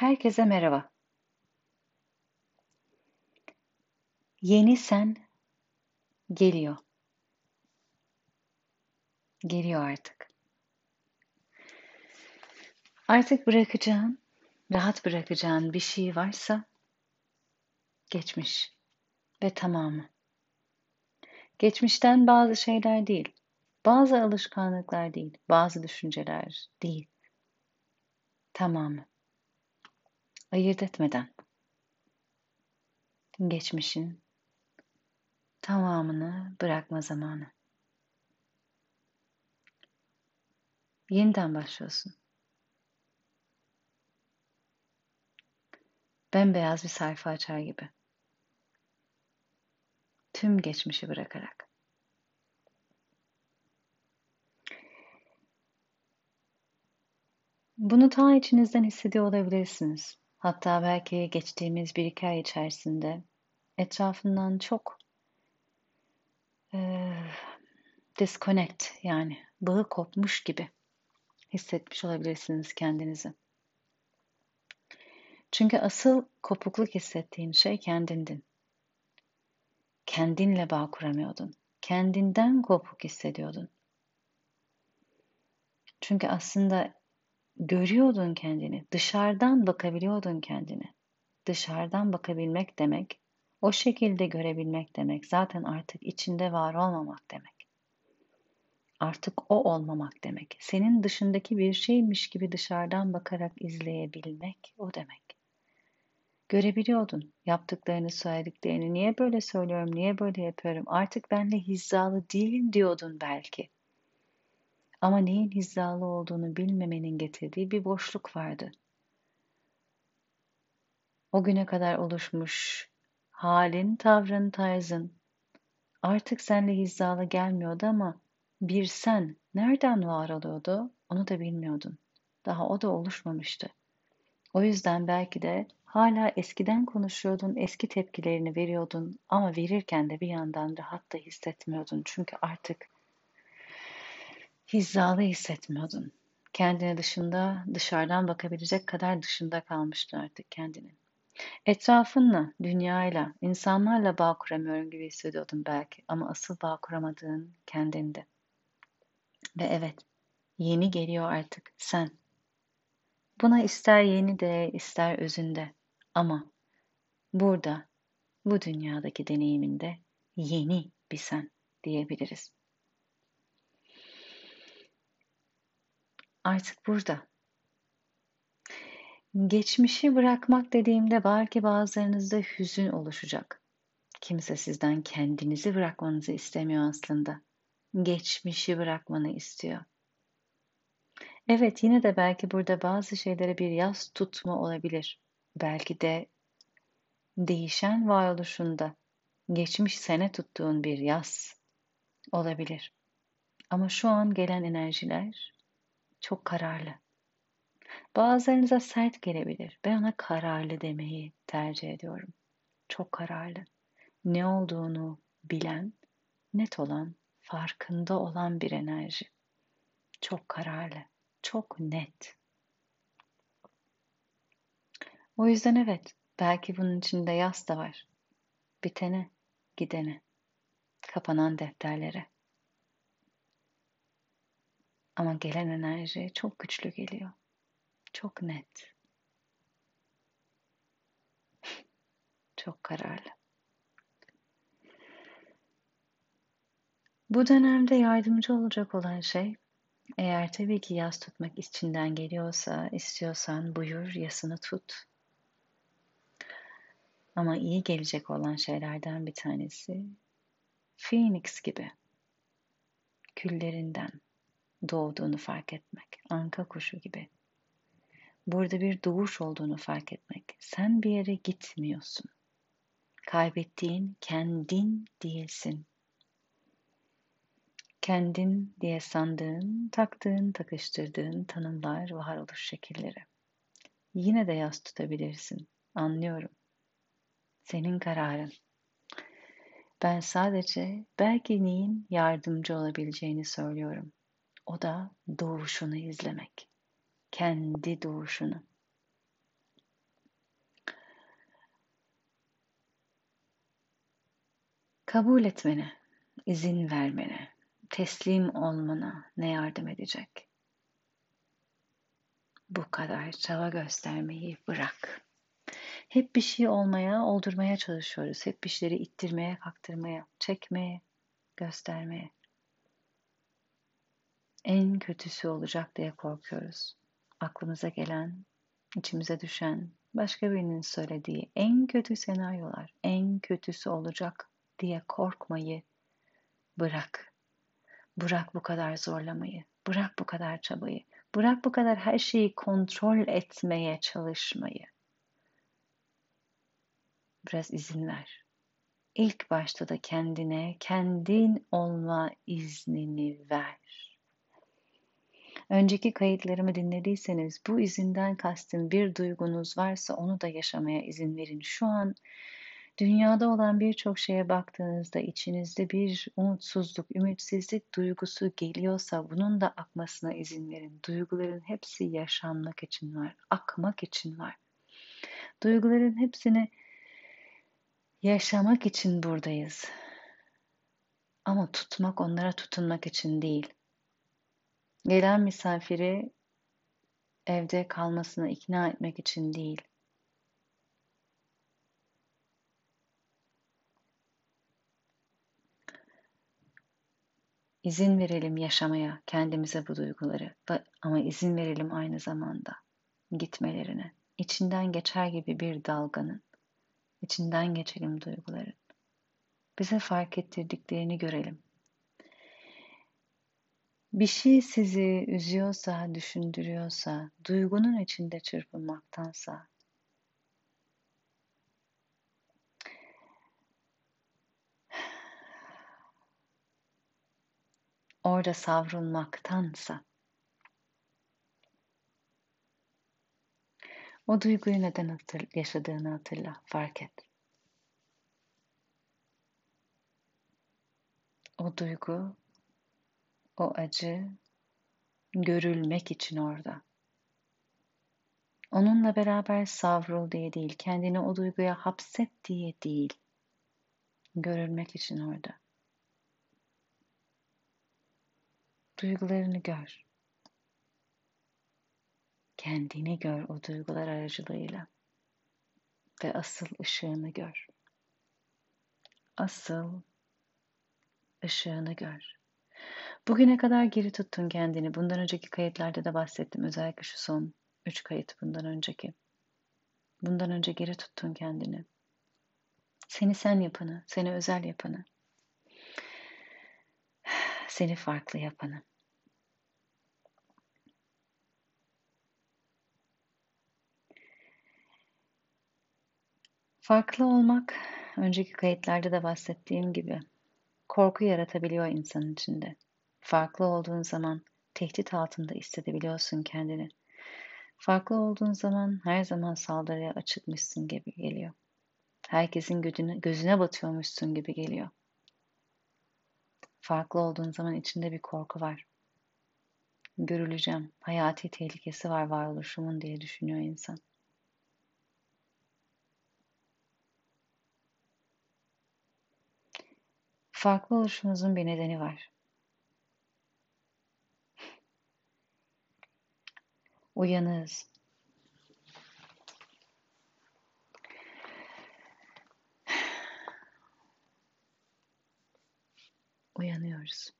Herkese merhaba. Yeni sen geliyor. Geliyor artık. Artık bırakacağın, rahat bırakacağın bir şey varsa geçmiş ve tamamı. Geçmişten bazı şeyler değil, bazı alışkanlıklar değil, bazı düşünceler değil. Tamamı ayırt etmeden geçmişin tamamını bırakma zamanı. Yeniden başlıyorsun. Bembeyaz bir sayfa açar gibi. Tüm geçmişi bırakarak. Bunu ta içinizden hissediyor olabilirsiniz. Hatta belki geçtiğimiz bir iki ay içerisinde etrafından çok e, disconnect yani bağı kopmuş gibi hissetmiş olabilirsiniz kendinizi. Çünkü asıl kopukluk hissettiğin şey kendindin. Kendinle bağ kuramıyordun. Kendinden kopuk hissediyordun. Çünkü aslında görüyordun kendini, dışarıdan bakabiliyordun kendini. Dışarıdan bakabilmek demek, o şekilde görebilmek demek zaten artık içinde var olmamak demek. Artık o olmamak demek. Senin dışındaki bir şeymiş gibi dışarıdan bakarak izleyebilmek o demek. Görebiliyordun yaptıklarını, söylediklerini. Niye böyle söylüyorum, niye böyle yapıyorum? Artık benle hizalı değilim diyordun belki. Ama neyin hizalı olduğunu bilmemenin getirdiği bir boşluk vardı. O güne kadar oluşmuş halin, tavrın, tarzın artık senle hizalı gelmiyordu ama bir sen nereden var oluyordu onu da bilmiyordun. Daha o da oluşmamıştı. O yüzden belki de hala eskiden konuşuyordun, eski tepkilerini veriyordun ama verirken de bir yandan rahat da hissetmiyordun. Çünkü artık hizalı hissetmiyordun. Kendine dışında, dışarıdan bakabilecek kadar dışında kalmıştın artık kendinin. Etrafınla, dünyayla, insanlarla bağ kuramıyorum gibi hissediyordun belki ama asıl bağ kuramadığın kendinde. Ve evet, yeni geliyor artık sen. Buna ister yeni de, ister özünde ama burada, bu dünyadaki deneyiminde yeni bir sen diyebiliriz. Artık burada. Geçmişi bırakmak dediğimde belki bazılarınızda hüzün oluşacak. Kimse sizden kendinizi bırakmanızı istemiyor aslında. Geçmişi bırakmanı istiyor. Evet yine de belki burada bazı şeylere bir yaz tutma olabilir. Belki de değişen varoluşunda geçmiş sene tuttuğun bir yaz olabilir. Ama şu an gelen enerjiler çok kararlı. Bazılarınıza sert gelebilir. Ben ona kararlı demeyi tercih ediyorum. Çok kararlı. Ne olduğunu bilen, net olan, farkında olan bir enerji. Çok kararlı, çok net. O yüzden evet, belki bunun içinde yaz da var. Bitene, gidene, kapanan defterlere. Ama gelen enerji çok güçlü geliyor. Çok net. çok kararlı. Bu dönemde yardımcı olacak olan şey eğer tabii ki yas tutmak içinden geliyorsa, istiyorsan buyur yasını tut. Ama iyi gelecek olan şeylerden bir tanesi Phoenix gibi küllerinden doğduğunu fark etmek. Anka kuşu gibi. Burada bir doğuş olduğunu fark etmek. Sen bir yere gitmiyorsun. Kaybettiğin kendin değilsin. Kendin diye sandığın, taktığın, takıştırdığın tanımlar, varoluş şekilleri. Yine de yas tutabilirsin. Anlıyorum. Senin kararın. Ben sadece belki neyin yardımcı olabileceğini söylüyorum. O da doğuşunu izlemek. Kendi doğuşunu. Kabul etmene, izin vermene, teslim olmana ne yardım edecek? Bu kadar çaba göstermeyi bırak. Hep bir şey olmaya, oldurmaya çalışıyoruz. Hep bir şeyleri ittirmeye, kaktırmaya, çekmeye, göstermeye. En kötüsü olacak diye korkuyoruz. Aklımıza gelen, içimize düşen, başka birinin söylediği en kötü senaryolar, en kötüsü olacak diye korkmayı bırak. Bırak bu kadar zorlamayı, bırak bu kadar çabayı, bırak bu kadar her şeyi kontrol etmeye çalışmayı. Biraz izin ver. İlk başta da kendine kendin olma iznini ver. Önceki kayıtlarımı dinlediyseniz bu izinden kastım bir duygunuz varsa onu da yaşamaya izin verin. Şu an dünyada olan birçok şeye baktığınızda içinizde bir umutsuzluk, ümitsizlik duygusu geliyorsa bunun da akmasına izin verin. Duyguların hepsi yaşanmak için var, akmak için var. Duyguların hepsini yaşamak için buradayız. Ama tutmak, onlara tutunmak için değil. Gelen misafiri evde kalmasına ikna etmek için değil. İzin verelim yaşamaya kendimize bu duyguları ama izin verelim aynı zamanda gitmelerine. İçinden geçer gibi bir dalganın. içinden geçelim duyguların. Bize fark ettirdiklerini görelim. Bir şey sizi üzüyorsa, düşündürüyorsa, duygunun içinde çırpınmaktansa, orada savrulmaktansa, o duyguyu neden hatır, yaşadığını hatırla, fark et. O duygu o acı görülmek için orada. Onunla beraber savrul diye değil, kendini o duyguya hapset diye değil, görülmek için orada. Duygularını gör. Kendini gör o duygular aracılığıyla ve asıl ışığını gör. Asıl ışığını gör. Bugüne kadar geri tuttun kendini. Bundan önceki kayıtlarda da bahsettim. Özellikle şu son üç kayıt bundan önceki. Bundan önce geri tuttun kendini. Seni sen yapanı, seni özel yapanı. Seni farklı yapanı. Farklı olmak, önceki kayıtlarda da bahsettiğim gibi korku yaratabiliyor insanın içinde. Farklı olduğun zaman tehdit altında hissedebiliyorsun kendini. Farklı olduğun zaman her zaman saldırıya açıkmışsın gibi geliyor. Herkesin gözüne, gözüne batıyormuşsun gibi geliyor. Farklı olduğun zaman içinde bir korku var. Görüleceğim, hayati tehlikesi var varoluşumun diye düşünüyor insan. Farklı oluşumuzun bir nedeni var. Uyanığız. Uyanıyoruz.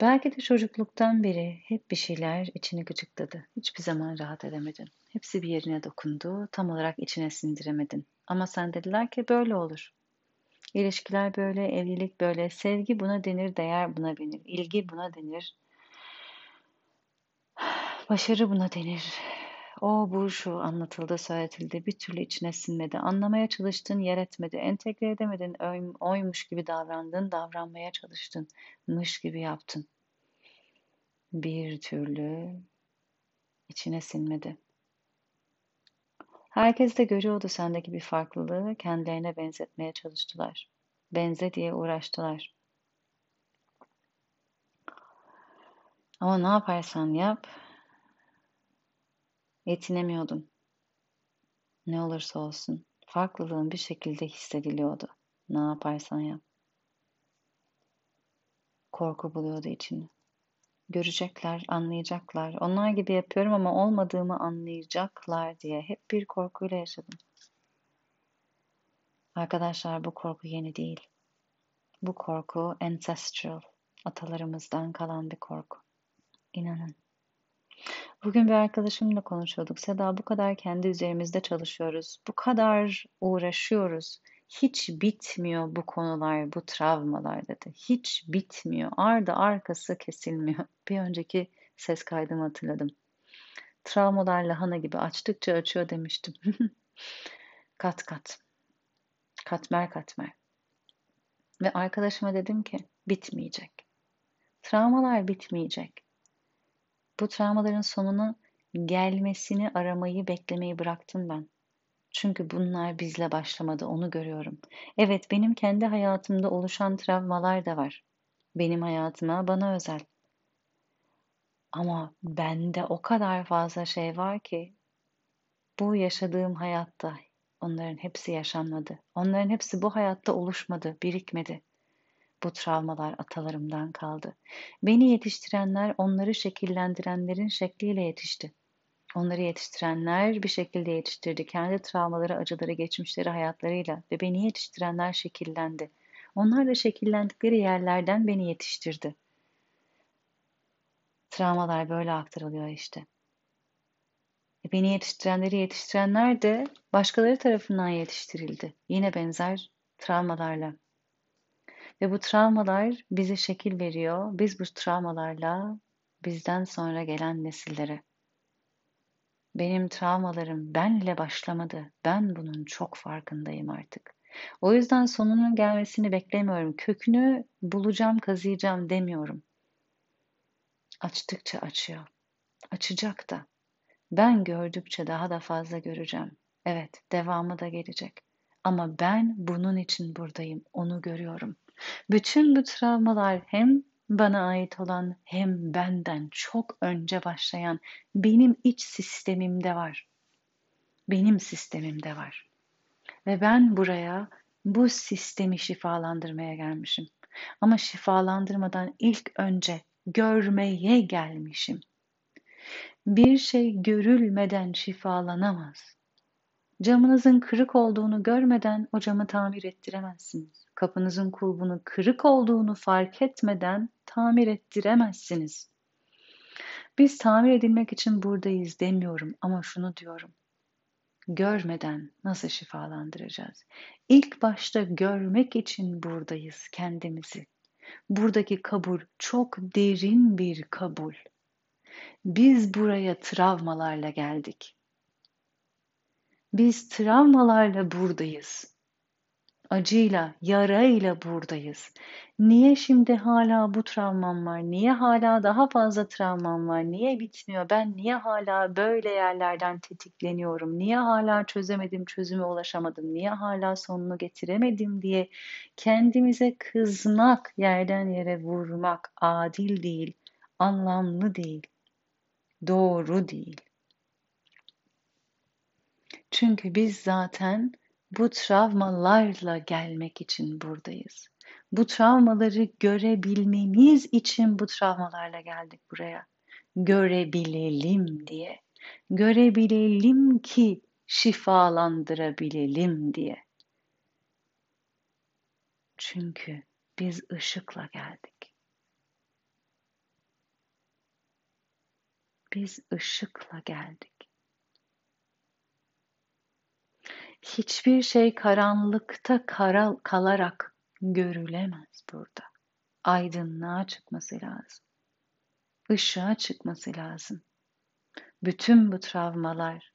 Belki de çocukluktan beri hep bir şeyler içini gıcıkladı. Hiçbir zaman rahat edemedin. Hepsi bir yerine dokundu, tam olarak içine sindiremedin. Ama sen dediler ki böyle olur. İlişkiler böyle, evlilik böyle, sevgi buna denir, değer buna denir, ilgi buna denir, Başarı buna denir. O bu şu anlatıldı, söyletildi. Bir türlü içine sinmedi. Anlamaya çalıştın, yer etmedi. Entegre edemedin. oymuş gibi davrandın, davranmaya çalıştın. Mış gibi yaptın. Bir türlü içine sinmedi. Herkes de görüyordu sendeki bir farklılığı. Kendilerine benzetmeye çalıştılar. Benze diye uğraştılar. Ama ne yaparsan yap, Yetinemiyordum. Ne olursa olsun farklılığın bir şekilde hissediliyordu. Ne yaparsan yap. Korku buluyordu içini. Görecekler, anlayacaklar. Onlar gibi yapıyorum ama olmadığımı anlayacaklar diye hep bir korkuyla yaşadım. Arkadaşlar bu korku yeni değil. Bu korku ancestral, atalarımızdan kalan bir korku. İnanın. Bugün bir arkadaşımla konuşuyorduk. Seda bu kadar kendi üzerimizde çalışıyoruz. Bu kadar uğraşıyoruz. Hiç bitmiyor bu konular, bu travmalar dedi. Hiç bitmiyor. Ardı arkası kesilmiyor. Bir önceki ses kaydımı hatırladım. Travmalar lahana gibi açtıkça açıyor demiştim. kat kat. Katmer katmer. Ve arkadaşıma dedim ki bitmeyecek. Travmalar bitmeyecek. Bu travmaların sonunu gelmesini aramayı beklemeyi bıraktım ben. Çünkü bunlar bizle başlamadı, onu görüyorum. Evet, benim kendi hayatımda oluşan travmalar da var. Benim hayatıma, bana özel. Ama bende o kadar fazla şey var ki bu yaşadığım hayatta onların hepsi yaşanmadı. Onların hepsi bu hayatta oluşmadı, birikmedi. Bu travmalar atalarımdan kaldı. Beni yetiştirenler onları şekillendirenlerin şekliyle yetişti. Onları yetiştirenler bir şekilde yetiştirdi. Kendi travmaları, acıları, geçmişleri hayatlarıyla ve beni yetiştirenler şekillendi. Onlar da şekillendikleri yerlerden beni yetiştirdi. Travmalar böyle aktarılıyor işte. E beni yetiştirenleri yetiştirenler de başkaları tarafından yetiştirildi. Yine benzer travmalarla. Ve bu travmalar bize şekil veriyor. Biz bu travmalarla bizden sonra gelen nesillere. Benim travmalarım benle başlamadı. Ben bunun çok farkındayım artık. O yüzden sonunun gelmesini beklemiyorum. Kökünü bulacağım, kazıyacağım demiyorum. Açtıkça açıyor. Açacak da. Ben gördükçe daha da fazla göreceğim. Evet, devamı da gelecek. Ama ben bunun için buradayım. Onu görüyorum. Bütün bu travmalar hem bana ait olan hem benden çok önce başlayan benim iç sistemimde var. Benim sistemimde var. Ve ben buraya bu sistemi şifalandırmaya gelmişim. Ama şifalandırmadan ilk önce görmeye gelmişim. Bir şey görülmeden şifalanamaz. Camınızın kırık olduğunu görmeden o camı tamir ettiremezsiniz. Kapınızın kulbunun kırık olduğunu fark etmeden tamir ettiremezsiniz. Biz tamir edilmek için buradayız demiyorum ama şunu diyorum. Görmeden nasıl şifalandıracağız? İlk başta görmek için buradayız kendimizi. Buradaki kabul çok derin bir kabul. Biz buraya travmalarla geldik. Biz travmalarla buradayız. Acıyla, yarayla buradayız. Niye şimdi hala bu travmam var? Niye hala daha fazla travmam var? Niye bitmiyor? Ben niye hala böyle yerlerden tetikleniyorum? Niye hala çözemedim, çözüme ulaşamadım? Niye hala sonunu getiremedim diye kendimize kızmak, yerden yere vurmak adil değil, anlamlı değil, doğru değil. Çünkü biz zaten bu travmalarla gelmek için buradayız. Bu travmaları görebilmemiz için bu travmalarla geldik buraya. Görebilelim diye. Görebilelim ki şifalandırabilelim diye. Çünkü biz ışıkla geldik. Biz ışıkla geldik. Hiçbir şey karanlıkta kara, kalarak görülemez burada. Aydınlığa çıkması lazım. Işığa çıkması lazım. Bütün bu travmalar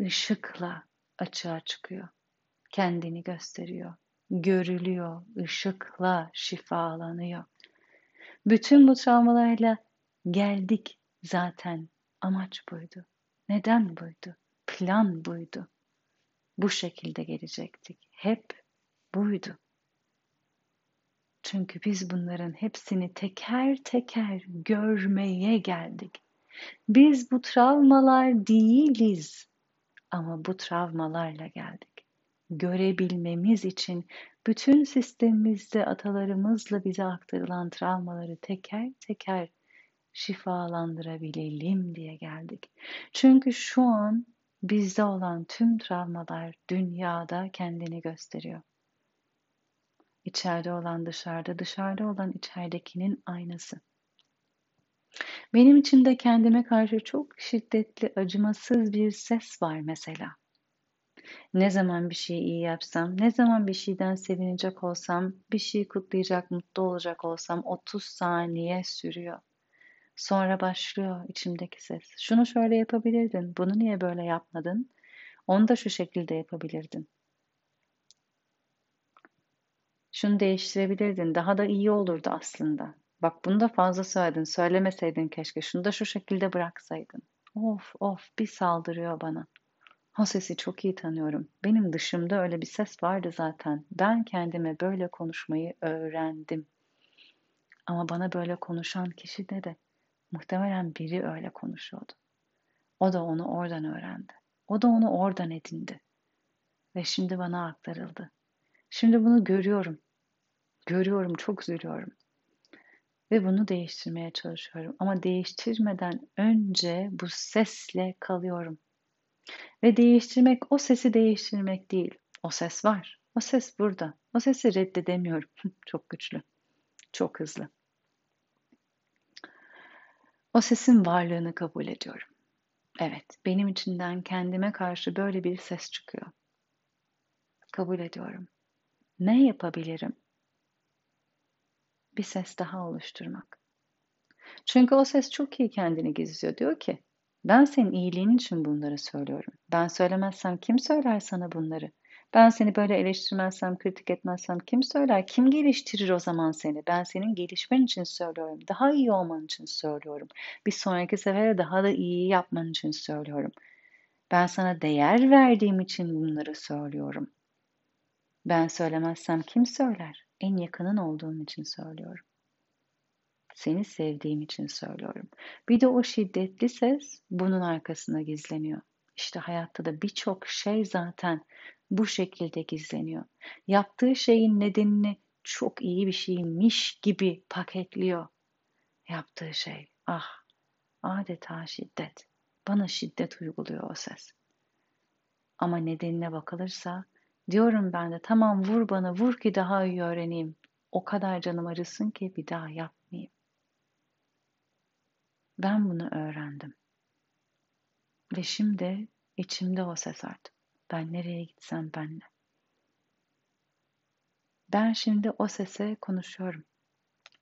ışıkla açığa çıkıyor. Kendini gösteriyor. Görülüyor. ışıkla şifalanıyor. Bütün bu travmalarla geldik zaten. Amaç buydu. Neden buydu? Plan buydu bu şekilde gelecektik. Hep buydu. Çünkü biz bunların hepsini teker teker görmeye geldik. Biz bu travmalar değiliz ama bu travmalarla geldik. görebilmemiz için bütün sistemimizde atalarımızla bize aktarılan travmaları teker teker şifalandırabilelim diye geldik. Çünkü şu an bizde olan tüm travmalar dünyada kendini gösteriyor. İçeride olan dışarıda, dışarıda olan içeridekinin aynası. Benim içimde kendime karşı çok şiddetli, acımasız bir ses var mesela. Ne zaman bir şeyi iyi yapsam, ne zaman bir şeyden sevinecek olsam, bir şeyi kutlayacak, mutlu olacak olsam 30 saniye sürüyor. Sonra başlıyor içimdeki ses. Şunu şöyle yapabilirdin, bunu niye böyle yapmadın? Onu da şu şekilde yapabilirdin. Şunu değiştirebilirdin, daha da iyi olurdu aslında. Bak bunu da fazla söyledin, söylemeseydin keşke, şunu da şu şekilde bıraksaydın. Of of bir saldırıyor bana. O sesi çok iyi tanıyorum. Benim dışımda öyle bir ses vardı zaten. Ben kendime böyle konuşmayı öğrendim. Ama bana böyle konuşan kişi de de muhtemelen biri öyle konuşuyordu. O da onu oradan öğrendi. O da onu oradan edindi. Ve şimdi bana aktarıldı. Şimdi bunu görüyorum. Görüyorum, çok üzülüyorum. Ve bunu değiştirmeye çalışıyorum. Ama değiştirmeden önce bu sesle kalıyorum. Ve değiştirmek o sesi değiştirmek değil. O ses var. O ses burada. O sesi reddedemiyorum. çok güçlü. Çok hızlı. O sesin varlığını kabul ediyorum. Evet, benim içinden kendime karşı böyle bir ses çıkıyor. Kabul ediyorum. Ne yapabilirim? Bir ses daha oluşturmak. Çünkü o ses çok iyi kendini gizliyor. Diyor ki, ben senin iyiliğin için bunları söylüyorum. Ben söylemezsem kim söyler sana bunları? Ben seni böyle eleştirmezsem, kritik etmezsem kim söyler? Kim geliştirir o zaman seni? Ben senin gelişmen için söylüyorum. Daha iyi olman için söylüyorum. Bir sonraki sefere daha da iyi yapman için söylüyorum. Ben sana değer verdiğim için bunları söylüyorum. Ben söylemezsem kim söyler? En yakının olduğum için söylüyorum. Seni sevdiğim için söylüyorum. Bir de o şiddetli ses bunun arkasına gizleniyor. İşte hayatta da birçok şey zaten bu şekilde gizleniyor. Yaptığı şeyin nedenini çok iyi bir şeymiş gibi paketliyor. Yaptığı şey ah adeta şiddet. Bana şiddet uyguluyor o ses. Ama nedenine bakılırsa diyorum ben de tamam vur bana vur ki daha iyi öğreneyim. O kadar canım acısın ki bir daha yapmayayım. Ben bunu öğrendim. Ve şimdi içimde o ses artık. Ben nereye gitsem benle. Ben şimdi o sese konuşuyorum.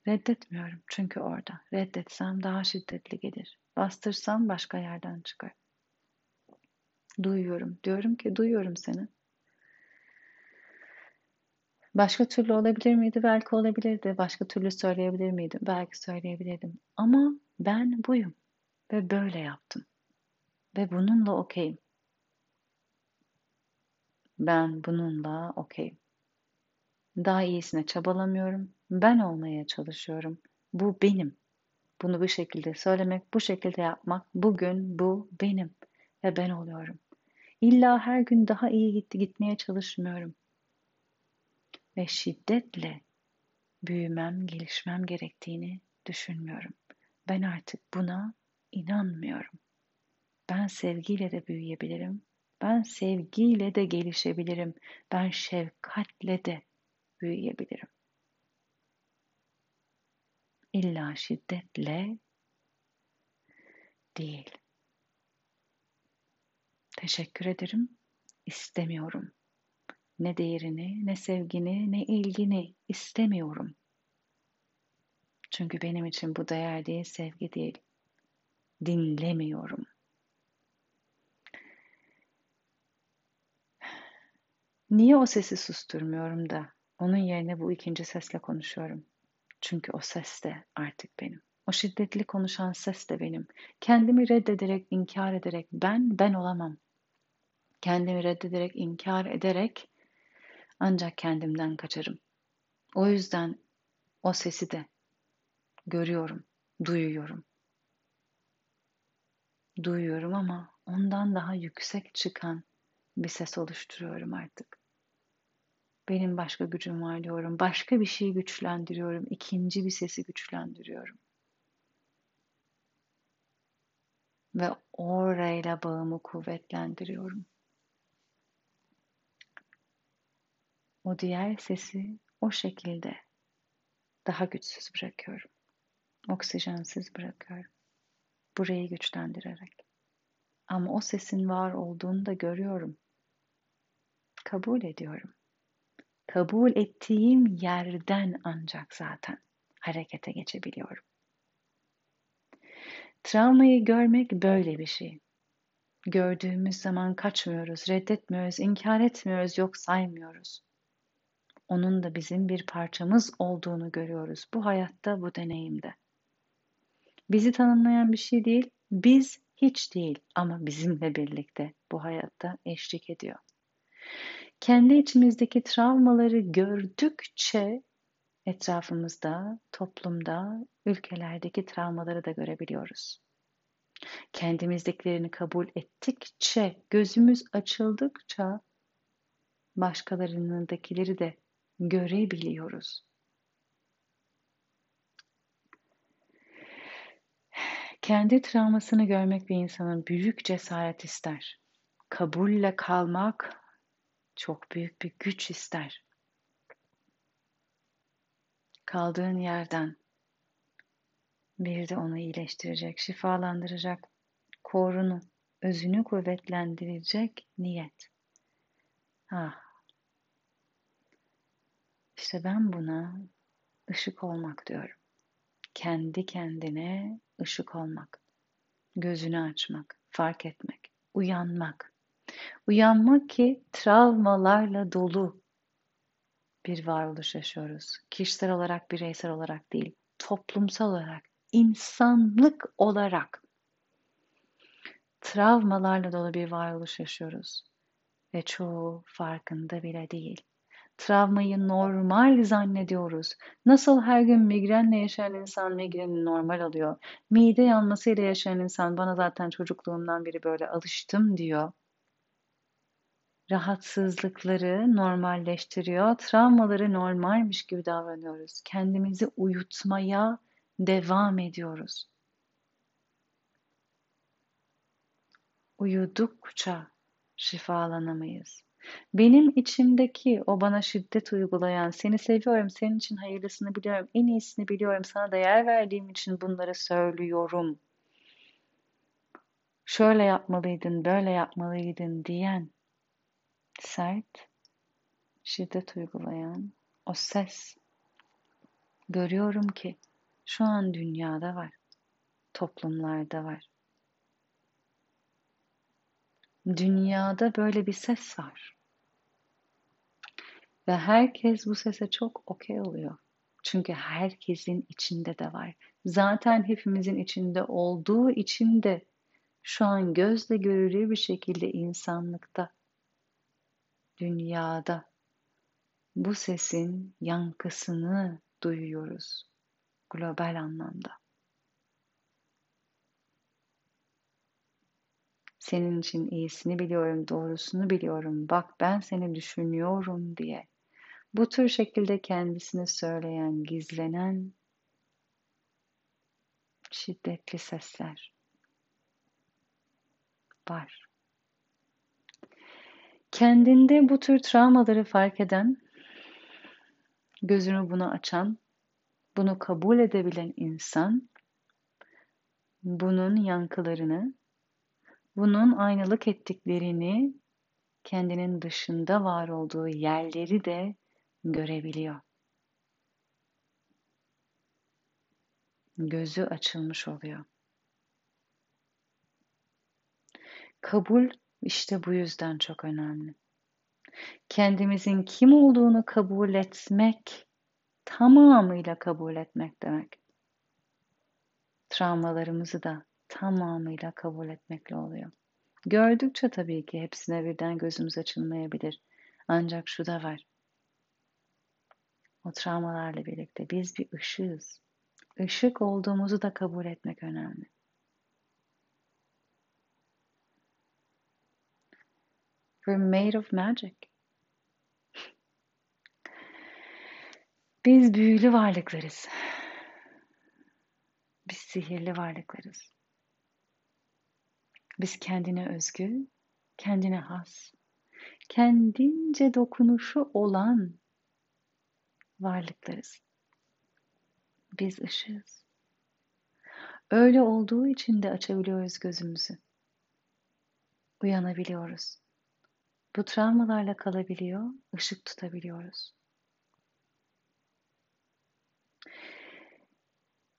Reddetmiyorum çünkü orada. Reddetsem daha şiddetli gelir. Bastırsam başka yerden çıkar. Duyuyorum. Diyorum ki duyuyorum seni. Başka türlü olabilir miydi? Belki olabilirdi. Başka türlü söyleyebilir miydim? Belki söyleyebilirdim. Ama ben buyum ve böyle yaptım. Ve bununla okeyim. Ben bununla okeyim. Daha iyisine çabalamıyorum. Ben olmaya çalışıyorum. Bu benim. Bunu bu şekilde söylemek, bu şekilde yapmak, bugün bu benim ve ben oluyorum. İlla her gün daha iyi gitti gitmeye çalışmıyorum. Ve şiddetle büyümem, gelişmem gerektiğini düşünmüyorum. Ben artık buna inanmıyorum. Ben sevgiyle de büyüyebilirim. Ben sevgiyle de gelişebilirim. Ben şefkatle de büyüyebilirim. İlla şiddetle değil. Teşekkür ederim. İstemiyorum. Ne değerini, ne sevgini, ne ilgini istemiyorum. Çünkü benim için bu değer değil, sevgi değil. Dinlemiyorum. Niye o sesi susturmuyorum da onun yerine bu ikinci sesle konuşuyorum? Çünkü o ses de artık benim. O şiddetli konuşan ses de benim. Kendimi reddederek, inkar ederek ben ben olamam. Kendimi reddederek, inkar ederek ancak kendimden kaçarım. O yüzden o sesi de görüyorum, duyuyorum. Duyuyorum ama ondan daha yüksek çıkan bir ses oluşturuyorum artık. Benim başka gücüm var diyorum. Başka bir şeyi güçlendiriyorum. İkinci bir sesi güçlendiriyorum. Ve orayla bağımı kuvvetlendiriyorum. O diğer sesi o şekilde daha güçsüz bırakıyorum. Oksijensiz bırakıyorum. Burayı güçlendirerek. Ama o sesin var olduğunu da görüyorum. Kabul ediyorum. Kabul ettiğim yerden ancak zaten harekete geçebiliyorum. Travmayı görmek böyle bir şey. Gördüğümüz zaman kaçmıyoruz, reddetmiyoruz, inkar etmiyoruz, yok saymıyoruz. Onun da bizim bir parçamız olduğunu görüyoruz bu hayatta, bu deneyimde. Bizi tanımlayan bir şey değil, biz hiç değil ama bizimle birlikte bu hayatta eşlik ediyor. Kendi içimizdeki travmaları gördükçe etrafımızda, toplumda, ülkelerdeki travmaları da görebiliyoruz. Kendimizdekilerini kabul ettikçe, gözümüz açıldıkça başkalarınındakileri de görebiliyoruz. Kendi travmasını görmek bir insanın büyük cesaret ister. Kabulle kalmak çok büyük bir güç ister. Kaldığın yerden bir de onu iyileştirecek, şifalandıracak, korunu, özünü kuvvetlendirecek niyet. Ah. İşte ben buna ışık olmak diyorum. Kendi kendine ışık olmak. Gözünü açmak, fark etmek, uyanmak. Uyanmak ki travmalarla dolu bir varoluş yaşıyoruz. Kişisel olarak, bireysel olarak değil, toplumsal olarak, insanlık olarak travmalarla dolu bir varoluş yaşıyoruz. Ve çoğu farkında bile değil. Travmayı normal zannediyoruz. Nasıl her gün migrenle yaşayan insan migreni normal alıyor. Mide yanmasıyla yaşayan insan bana zaten çocukluğumdan beri böyle alıştım diyor. Rahatsızlıkları normalleştiriyor. Travmaları normalmiş gibi davranıyoruz. Kendimizi uyutmaya devam ediyoruz. Uyudukça şifalanamayız. Benim içimdeki o bana şiddet uygulayan, seni seviyorum, senin için hayırlısını biliyorum, en iyisini biliyorum, sana değer verdiğim için bunları söylüyorum. Şöyle yapmalıydın, böyle yapmalıydın diyen sert, şiddet uygulayan o ses görüyorum ki şu an dünyada var, toplumlarda var. Dünyada böyle bir ses var. Ve herkes bu sese çok okey oluyor. Çünkü herkesin içinde de var. Zaten hepimizin içinde olduğu için de şu an gözle görülür bir şekilde insanlıkta, dünyada bu sesin yankısını duyuyoruz global anlamda. Senin için iyisini biliyorum, doğrusunu biliyorum. Bak ben seni düşünüyorum diye bu tür şekilde kendisini söyleyen, gizlenen şiddetli sesler var. Kendinde bu tür travmaları fark eden, gözünü buna açan, bunu kabul edebilen insan bunun yankılarını, bunun aynalık ettiklerini kendinin dışında var olduğu yerleri de görebiliyor. Gözü açılmış oluyor. Kabul işte bu yüzden çok önemli. Kendimizin kim olduğunu kabul etmek, tamamıyla kabul etmek demek. Travmalarımızı da tamamıyla kabul etmekle oluyor. Gördükçe tabii ki hepsine birden gözümüz açılmayabilir. Ancak şu da var. O travmalarla birlikte biz bir ışığız. Işık olduğumuzu da kabul etmek önemli. We're made of magic. Biz büyülü varlıklarız. Biz sihirli varlıklarız. Biz kendine özgü, kendine has, kendince dokunuşu olan varlıklarız. Biz ışığız. Öyle olduğu için de açabiliyoruz gözümüzü. Uyanabiliyoruz. Bu travmalarla kalabiliyor, ışık tutabiliyoruz.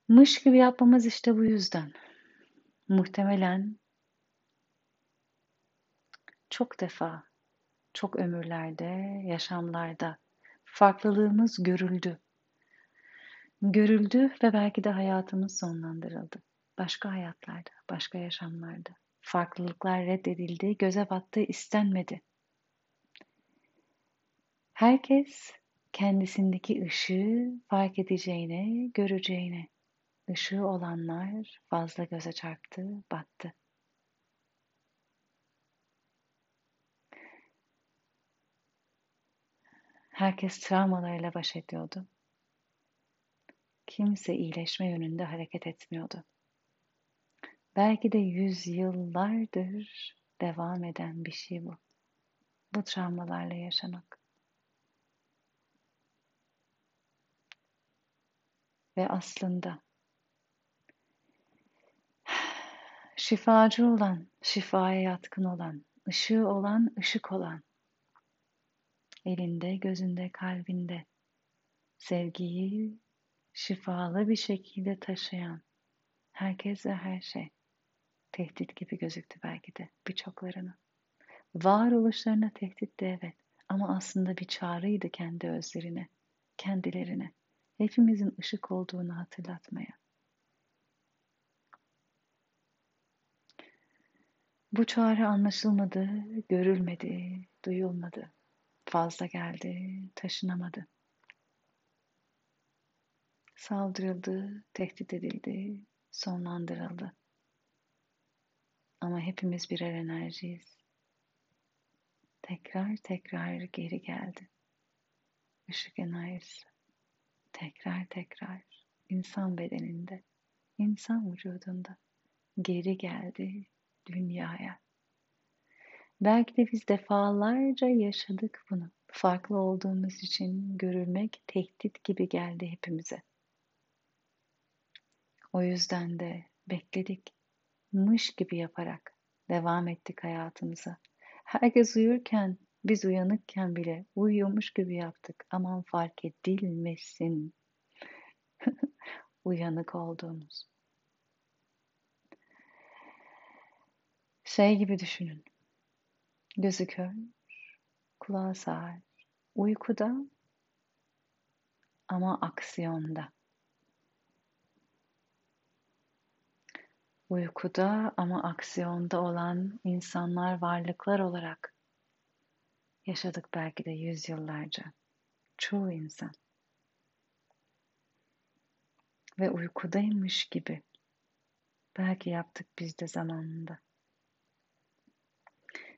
Mış gibi yapmamız işte bu yüzden. Muhtemelen çok defa, çok ömürlerde, yaşamlarda farklılığımız görüldü. Görüldü ve belki de hayatımız sonlandırıldı. Başka hayatlarda, başka yaşamlarda. Farklılıklar reddedildi, göze battı, istenmedi. Herkes kendisindeki ışığı fark edeceğine, göreceğine. Işığı olanlar fazla göze çarptı, battı. Herkes travmalarıyla baş ediyordu. Kimse iyileşme yönünde hareket etmiyordu. Belki de yüzyıllardır devam eden bir şey bu. Bu travmalarla yaşamak. Ve aslında. Şifacı olan, şifaya yatkın olan, ışığı olan, ışık olan, elinde, gözünde, kalbinde. Sevgiyi şifalı bir şekilde taşıyan herkes ve her şey. Tehdit gibi gözüktü belki de birçoklarına. Varoluşlarına tehdit de evet. Ama aslında bir çağrıydı kendi özlerine, kendilerine. Hepimizin ışık olduğunu hatırlatmaya. Bu çağrı anlaşılmadı, görülmedi, duyulmadı. Fazla geldi, taşınamadı. Saldırıldı, tehdit edildi, sonlandırıldı. Ama hepimiz birer enerjiyiz. Tekrar tekrar geri geldi. Işık enerjisi. Tekrar tekrar insan bedeninde, insan vücudunda geri geldi dünyaya. Belki de biz defalarca yaşadık bunu. Farklı olduğumuz için görülmek tehdit gibi geldi hepimize. O yüzden de bekledik. Mış gibi yaparak devam ettik hayatımıza. Herkes uyurken, biz uyanıkken bile uyuyormuş gibi yaptık. Aman fark edilmesin. Uyanık olduğumuz. Şey gibi düşünün. Gözü kör, kulağı sağır, uykuda ama aksiyonda. Uykuda ama aksiyonda olan insanlar, varlıklar olarak yaşadık belki de yüzyıllarca. Çoğu insan. Ve uykudaymış gibi belki yaptık biz de zamanında.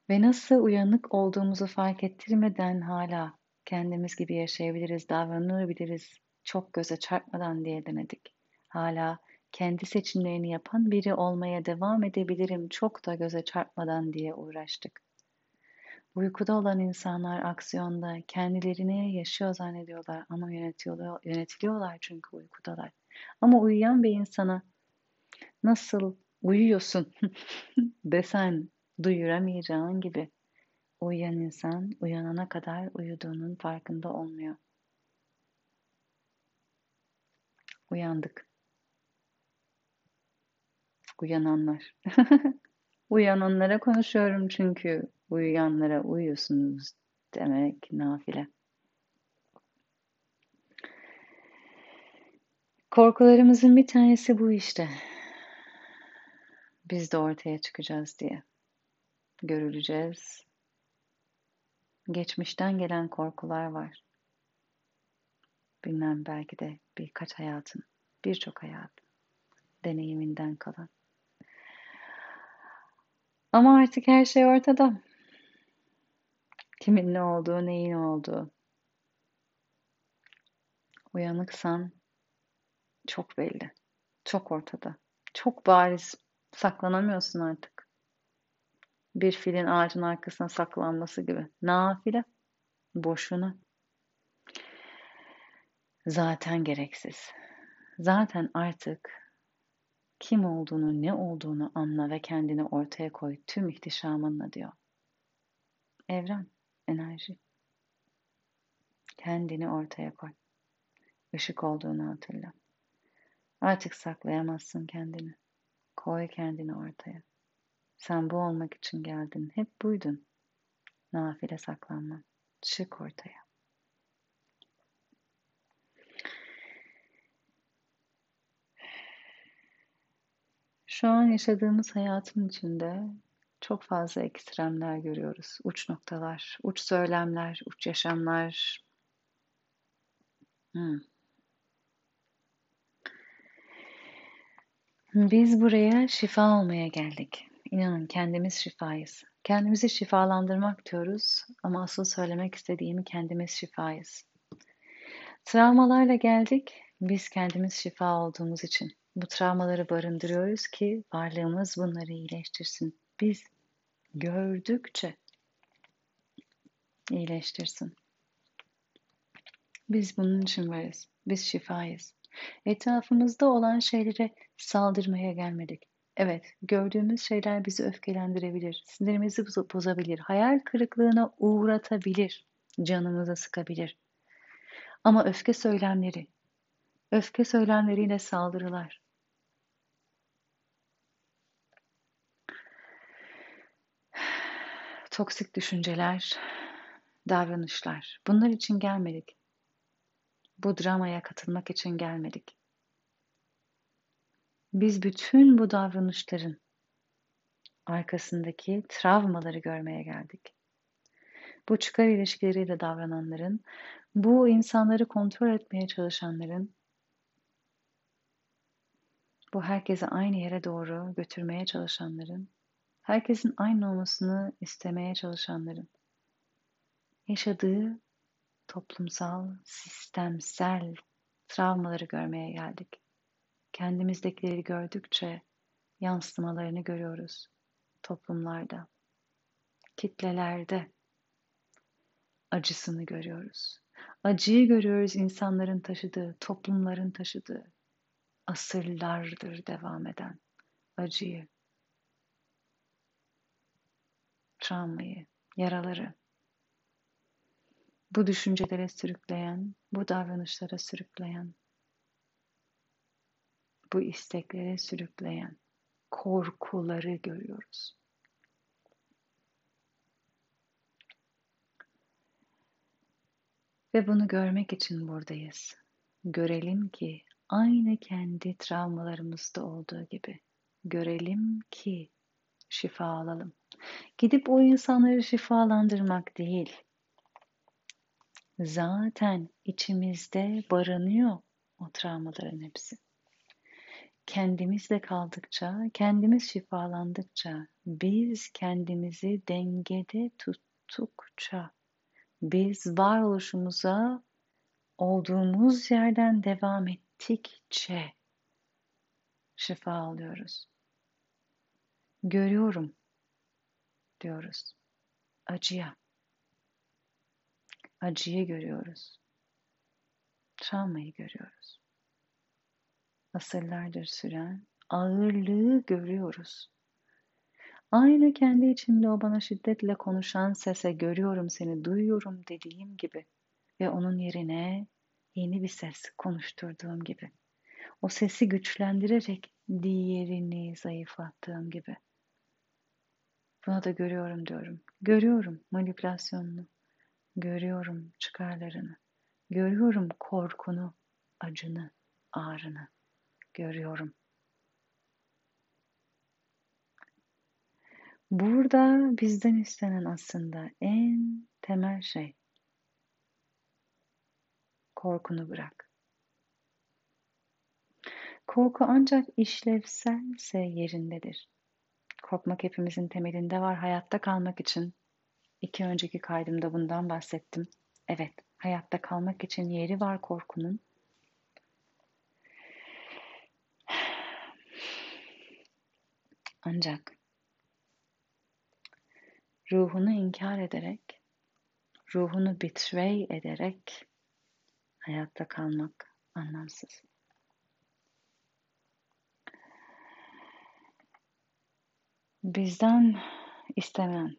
Ve nasıl uyanık olduğumuzu fark ettirmeden hala kendimiz gibi yaşayabiliriz, davranabiliriz, çok göze çarpmadan diye denedik. Hala kendi seçimlerini yapan biri olmaya devam edebilirim çok da göze çarpmadan diye uğraştık. Uykuda olan insanlar aksiyonda kendilerini yaşıyor zannediyorlar ama yönetiyorlar, yönetiliyorlar çünkü uykudalar. Ama uyuyan bir insana nasıl uyuyorsun desen duyuramayacağın gibi uyuyan insan uyanana kadar uyuduğunun farkında olmuyor. Uyandık. Uyananlar. Uyananlara konuşuyorum çünkü uyuyanlara uyuyorsunuz demek nafile. Korkularımızın bir tanesi bu işte. Biz de ortaya çıkacağız diye görüleceğiz. Geçmişten gelen korkular var. Bilmem belki de birkaç hayatın, birçok hayat deneyiminden kalan. Ama artık her şey ortada. Kimin ne olduğu, neyin olduğu. Uyanıksan çok belli. Çok ortada. Çok bariz. Saklanamıyorsun artık. Bir filin ağacın arkasına saklanması gibi. Nafile. Boşuna. Zaten gereksiz. Zaten artık kim olduğunu, ne olduğunu anla ve kendini ortaya koy tüm ihtişamınla diyor. Evren, enerji. Kendini ortaya koy. Işık olduğunu hatırla. Artık saklayamazsın kendini. Koy kendini ortaya. Sen bu olmak için geldin. Hep buydun. Nafile saklanma. Çık ortaya. Şu an yaşadığımız hayatın içinde çok fazla ekstremler görüyoruz. Uç noktalar, uç söylemler, uç yaşamlar. Hmm. Biz buraya şifa olmaya geldik. İnanın kendimiz şifayız. Kendimizi şifalandırmak diyoruz ama asıl söylemek istediğimi kendimiz şifayız. Travmalarla geldik, biz kendimiz şifa olduğumuz için. Bu travmaları barındırıyoruz ki varlığımız bunları iyileştirsin. Biz gördükçe iyileştirsin. Biz bunun için varız. Biz şifayız. Etrafımızda olan şeylere saldırmaya gelmedik. Evet, gördüğümüz şeyler bizi öfkelendirebilir, sinirimizi bozabilir, hayal kırıklığına uğratabilir, canımıza sıkabilir. Ama öfke söylemleri, öfke söylemleriyle saldırılar. Toksik düşünceler, davranışlar. Bunlar için gelmedik. Bu dramaya katılmak için gelmedik. Biz bütün bu davranışların arkasındaki travmaları görmeye geldik. Bu çıkar ilişkileriyle davrananların, bu insanları kontrol etmeye çalışanların, bu herkesi aynı yere doğru götürmeye çalışanların, herkesin aynı olmasını istemeye çalışanların yaşadığı toplumsal, sistemsel travmaları görmeye geldik. Kendimizdekileri gördükçe yansımalarını görüyoruz toplumlarda, kitlelerde acısını görüyoruz. Acıyı görüyoruz insanların taşıdığı, toplumların taşıdığı, asırlardır devam eden acıyı, travmayı, yaraları. Bu düşüncelere sürükleyen, bu davranışlara sürükleyen, bu isteklere sürükleyen korkuları görüyoruz. Ve bunu görmek için buradayız. Görelim ki aynı kendi travmalarımızda olduğu gibi görelim ki şifa alalım. Gidip o insanları şifalandırmak değil. Zaten içimizde barınıyor o travmaların hepsi kendimizle kaldıkça, kendimiz şifalandıkça, biz kendimizi dengede tuttukça, biz varoluşumuza olduğumuz yerden devam ettikçe şifa alıyoruz. Görüyorum diyoruz. Acıya. Acıyı görüyoruz. Travmayı görüyoruz asırlardır süren ağırlığı görüyoruz. Aynı kendi içimde o bana şiddetle konuşan sese görüyorum seni, duyuyorum dediğim gibi ve onun yerine yeni bir ses konuşturduğum gibi. O sesi güçlendirerek diğerini zayıflattığım gibi. Bunu da görüyorum diyorum. Görüyorum manipülasyonunu. Görüyorum çıkarlarını. Görüyorum korkunu, acını, ağrını görüyorum. Burada bizden istenen aslında en temel şey korkunu bırak. Korku ancak işlevselse yerindedir. Korkmak hepimizin temelinde var. Hayatta kalmak için iki önceki kaydımda bundan bahsettim. Evet, hayatta kalmak için yeri var korkunun. Ancak ruhunu inkar ederek, ruhunu betray ederek hayatta kalmak anlamsız. Bizden istenen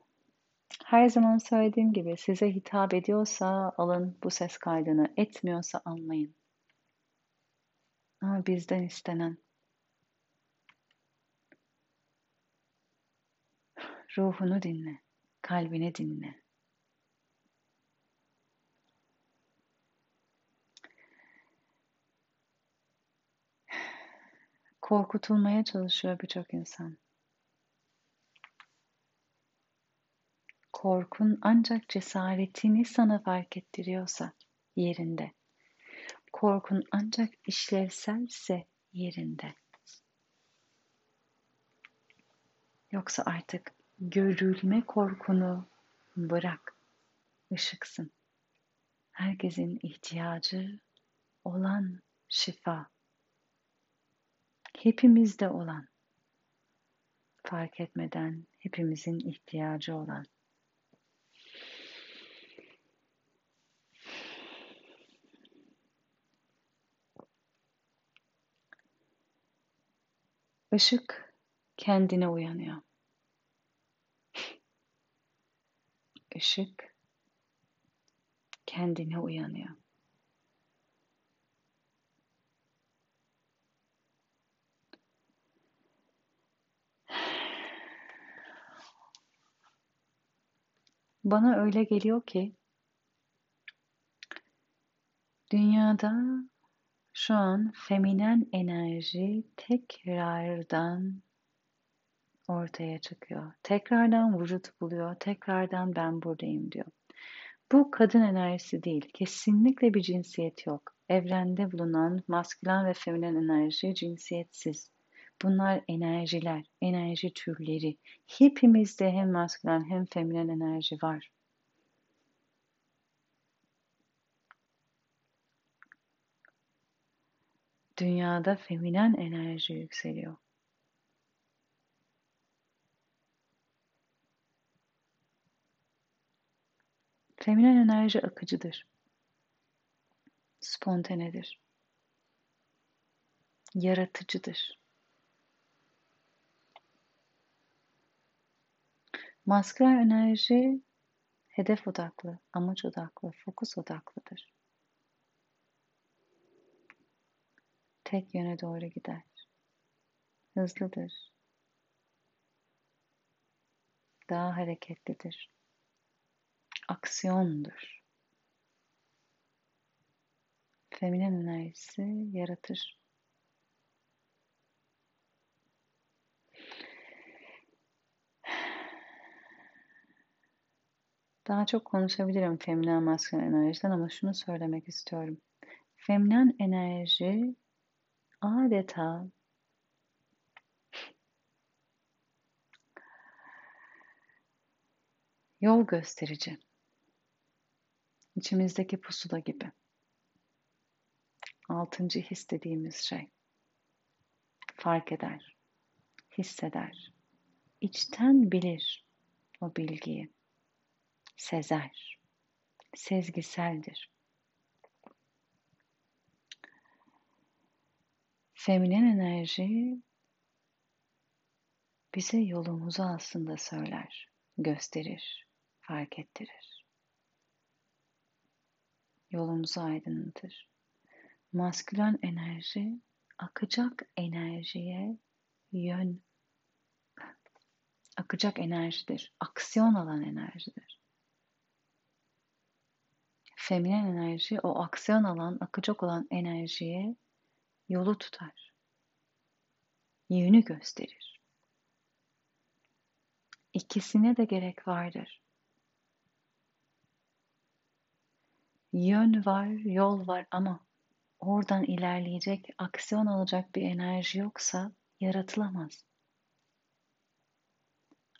her zaman söylediğim gibi size hitap ediyorsa alın bu ses kaydını, etmiyorsa almayın. Ama bizden istenen ruhunu dinle, kalbini dinle. Korkutulmaya çalışıyor birçok insan. Korkun ancak cesaretini sana fark ettiriyorsa yerinde. Korkun ancak işlevselse yerinde. Yoksa artık görülme korkunu bırak. Işıksın. Herkesin ihtiyacı olan şifa. Hepimizde olan. Fark etmeden hepimizin ihtiyacı olan. Işık kendine uyanıyor. Işık kendine uyanıyor. Bana öyle geliyor ki dünyada şu an feminen enerji tekrardan ortaya çıkıyor. Tekrardan vücut buluyor. Tekrardan ben buradayım diyor. Bu kadın enerjisi değil. Kesinlikle bir cinsiyet yok. Evrende bulunan maskülen ve feminen enerji cinsiyetsiz. Bunlar enerjiler, enerji türleri. Hepimizde hem maskülen hem feminen enerji var. Dünyada feminen enerji yükseliyor. Feminen enerji akıcıdır. Spontanedir. Yaratıcıdır. Maskülen enerji hedef odaklı, amaç odaklı, fokus odaklıdır. Tek yöne doğru gider. Hızlıdır. Daha hareketlidir. Aksiyondur. Feminen enerjisi yaratır. Daha çok konuşabilirim feminen maskülen enerjiden ama şunu söylemek istiyorum. Feminen enerji adeta yol gösterici. İçimizdeki pusula gibi. Altıncı his dediğimiz şey. Fark eder, hisseder, içten bilir o bilgiyi. Sezer, sezgiseldir. Feminen enerji bize yolumuzu aslında söyler, gösterir, fark ettirir. Yolumuzu aydınlatır. Maskülen enerji akacak enerjiye yön akacak enerjidir. Aksiyon alan enerjidir. Feminen enerji o aksiyon alan, akacak olan enerjiye yolu tutar. Yönü gösterir. İkisine de gerek vardır. Yön var, yol var ama oradan ilerleyecek, aksiyon alacak bir enerji yoksa yaratılamaz.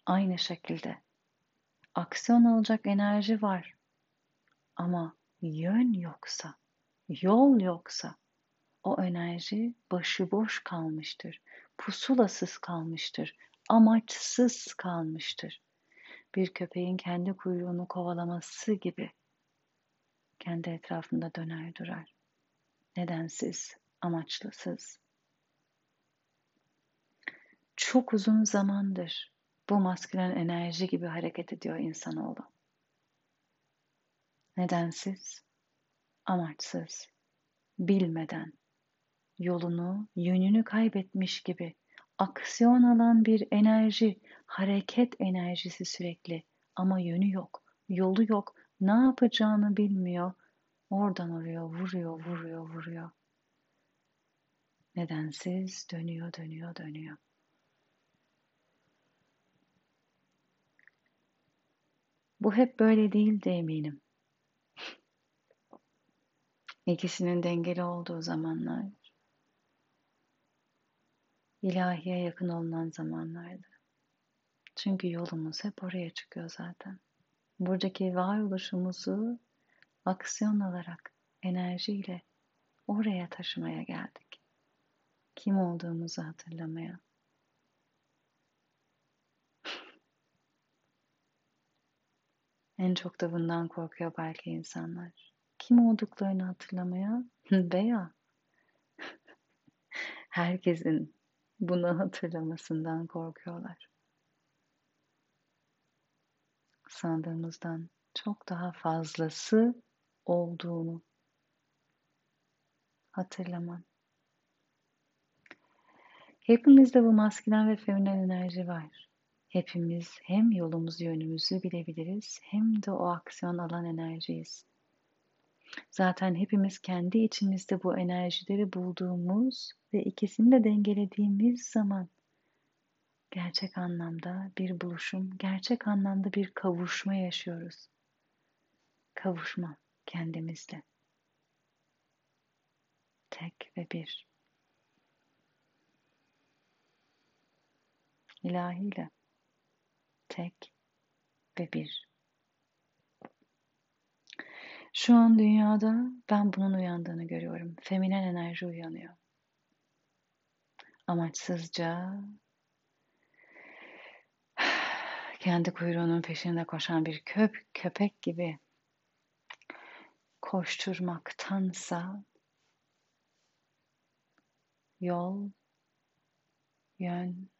Aynı şekilde aksiyon alacak enerji var ama yön yoksa, yol yoksa o enerji başıboş kalmıştır, pusulasız kalmıştır, amaçsız kalmıştır. Bir köpeğin kendi kuyruğunu kovalaması gibi kendi etrafında döner durar. Nedensiz, amaçlısız. Çok uzun zamandır bu maskülen enerji gibi hareket ediyor insanoğlu. Nedensiz, amaçsız, bilmeden, yolunu, yönünü kaybetmiş gibi aksiyon alan bir enerji, hareket enerjisi sürekli ama yönü yok, yolu yok, ne yapacağını bilmiyor. Oradan oraya vuruyor, vuruyor, vuruyor. Nedensiz dönüyor, dönüyor, dönüyor. Bu hep böyle değil de eminim. İkisinin dengeli olduğu zamanlar, ilahiye yakın olunan zamanlardı. Çünkü yolumuz hep oraya çıkıyor zaten. Buradaki varoluşumuzu aksiyon alarak, enerjiyle oraya taşımaya geldik. Kim olduğumuzu hatırlamaya. en çok da bundan korkuyor belki insanlar. Kim olduklarını hatırlamaya veya herkesin bunu hatırlamasından korkuyorlar. Sandığımızdan çok daha fazlası olduğunu hatırlaman. Hepimizde bu maskülen ve feminen enerji var. Hepimiz hem yolumuzu yönümüzü bilebiliriz hem de o aksiyon alan enerjiyiz. Zaten hepimiz kendi içimizde bu enerjileri bulduğumuz ve ikisini de dengelediğimiz zaman gerçek anlamda bir buluşum, gerçek anlamda bir kavuşma yaşıyoruz. Kavuşma kendimizle. Tek ve bir. İlahiyle. Tek ve bir. Şu an dünyada ben bunun uyandığını görüyorum. Feminen enerji uyanıyor. Amaçsızca kendi kuyruğunun peşinde koşan bir köp köpek gibi koşturmaktansa yol, yön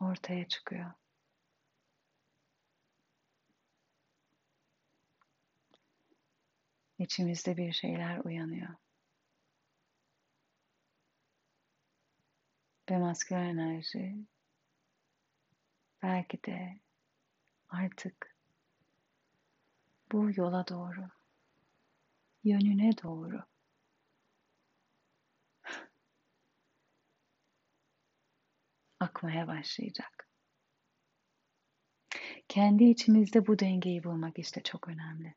ortaya çıkıyor. İçimizde bir şeyler uyanıyor. Ve maskülen enerji belki de artık bu yola doğru, yönüne doğru akmaya başlayacak. Kendi içimizde bu dengeyi bulmak işte çok önemli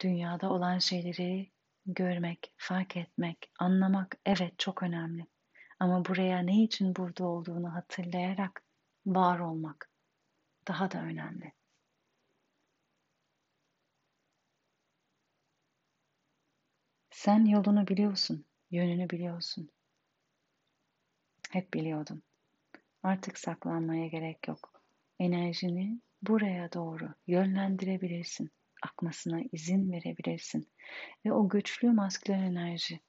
dünyada olan şeyleri görmek, fark etmek, anlamak evet çok önemli. Ama buraya ne için burada olduğunu hatırlayarak var olmak daha da önemli. Sen yolunu biliyorsun, yönünü biliyorsun. Hep biliyordun. Artık saklanmaya gerek yok. Enerjini buraya doğru yönlendirebilirsin akmasına izin verebilirsin. Ve o güçlü maskülen enerji,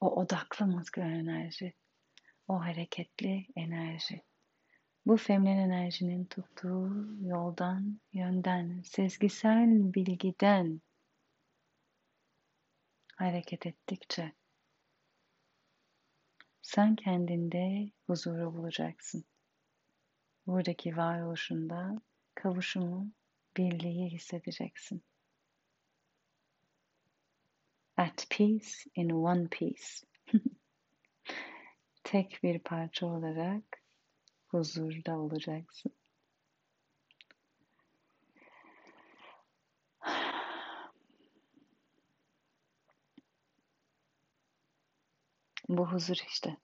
o odaklı maskülen enerji, o hareketli enerji, bu feminen enerjinin tuttuğu yoldan, yönden, sezgisel bilgiden hareket ettikçe sen kendinde huzuru bulacaksın. Buradaki varoluşunda kavuşumu, birliği hissedeceksin at peace in one piece. Tek bir parça olarak huzurda olacaksın. Bu huzur işte.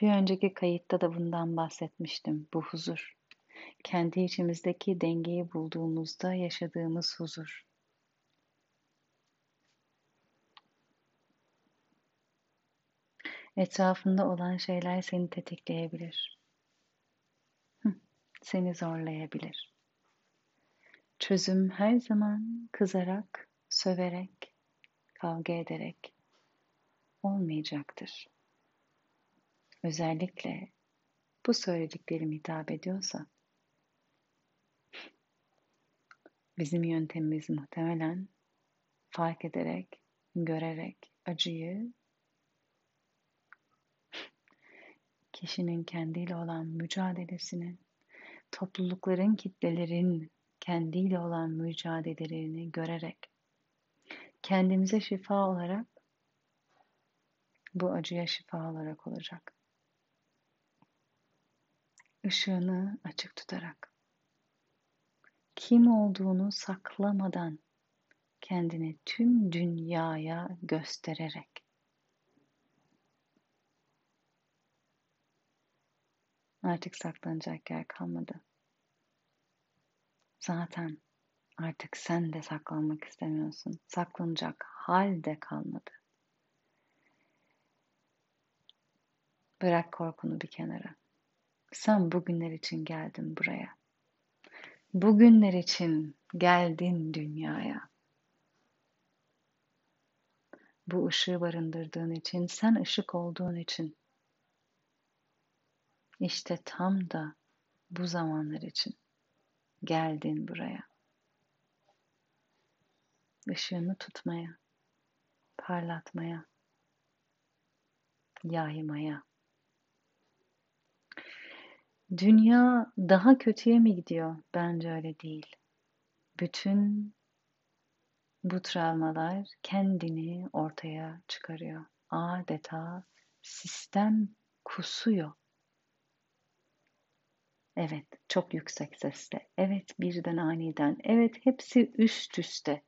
Bir önceki kayıtta da bundan bahsetmiştim. Bu huzur. Kendi içimizdeki dengeyi bulduğumuzda yaşadığımız huzur. Etrafında olan şeyler seni tetikleyebilir. seni zorlayabilir. Çözüm her zaman kızarak, söverek, kavga ederek olmayacaktır. Özellikle bu söylediklerim hitap ediyorsa bizim yöntemimiz muhtemelen fark ederek, görerek acıyı kişinin kendiyle olan mücadelesini, toplulukların, kitlelerin kendiyle olan mücadelelerini görerek kendimize şifa olarak bu acıya şifa olarak olacak. Işığını açık tutarak kim olduğunu saklamadan kendini tüm dünyaya göstererek Artık saklanacak yer kalmadı. Zaten artık sen de saklanmak istemiyorsun. Saklanacak hal de kalmadı. Bırak korkunu bir kenara. Sen bugünler için geldin buraya. Bugünler için geldin dünyaya. Bu ışığı barındırdığın için, sen ışık olduğun için işte tam da bu zamanlar için geldin buraya. Işığını tutmaya, parlatmaya, yaymaya. Dünya daha kötüye mi gidiyor? Bence öyle değil. Bütün bu travmalar kendini ortaya çıkarıyor. Adeta sistem kusuyor. Evet, çok yüksek sesle. Evet, birden aniden. Evet, hepsi üst üste.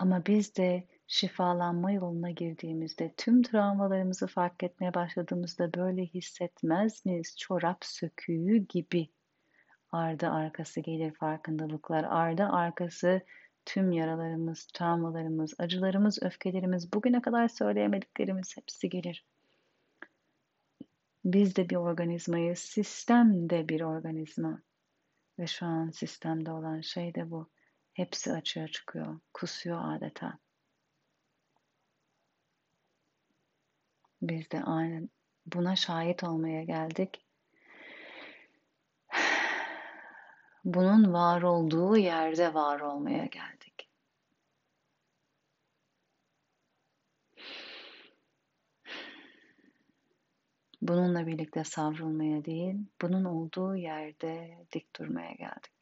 Ama biz de şifalanma yoluna girdiğimizde, tüm travmalarımızı fark etmeye başladığımızda böyle hissetmez miyiz? Çorap söküğü gibi. Ardı arkası gelir farkındalıklar. Ardı arkası tüm yaralarımız, travmalarımız, acılarımız, öfkelerimiz, bugüne kadar söyleyemediklerimiz hepsi gelir. Biz de bir organizmayız, sistem de bir organizma. Ve şu an sistemde olan şey de bu. Hepsi açığa çıkıyor, kusuyor adeta. Biz de aynı buna şahit olmaya geldik. Bunun var olduğu yerde var olmaya geldik. Bununla birlikte savrulmaya değil, bunun olduğu yerde dik durmaya geldik.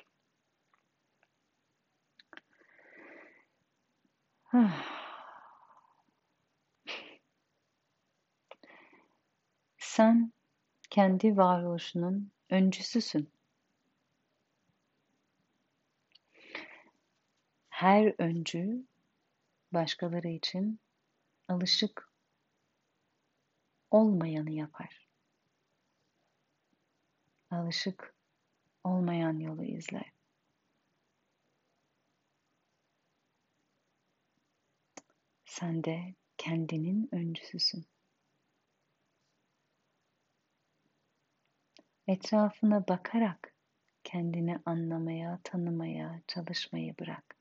Sen kendi varoluşunun öncüsüsün. Her öncü başkaları için alışık olmayanı yapar. Alışık olmayan yolu izler. Sen de kendinin öncüsüsün. Etrafına bakarak kendini anlamaya, tanımaya, çalışmayı bırak.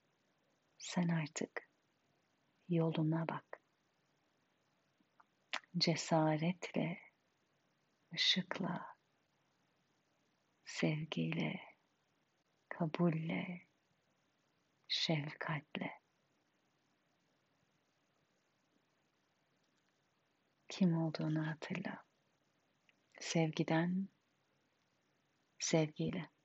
Sen artık yoluna bak cesaretle, ışıkla, sevgiyle, kabulle, şefkatle. Kim olduğunu hatırla. Sevgiden, sevgiyle.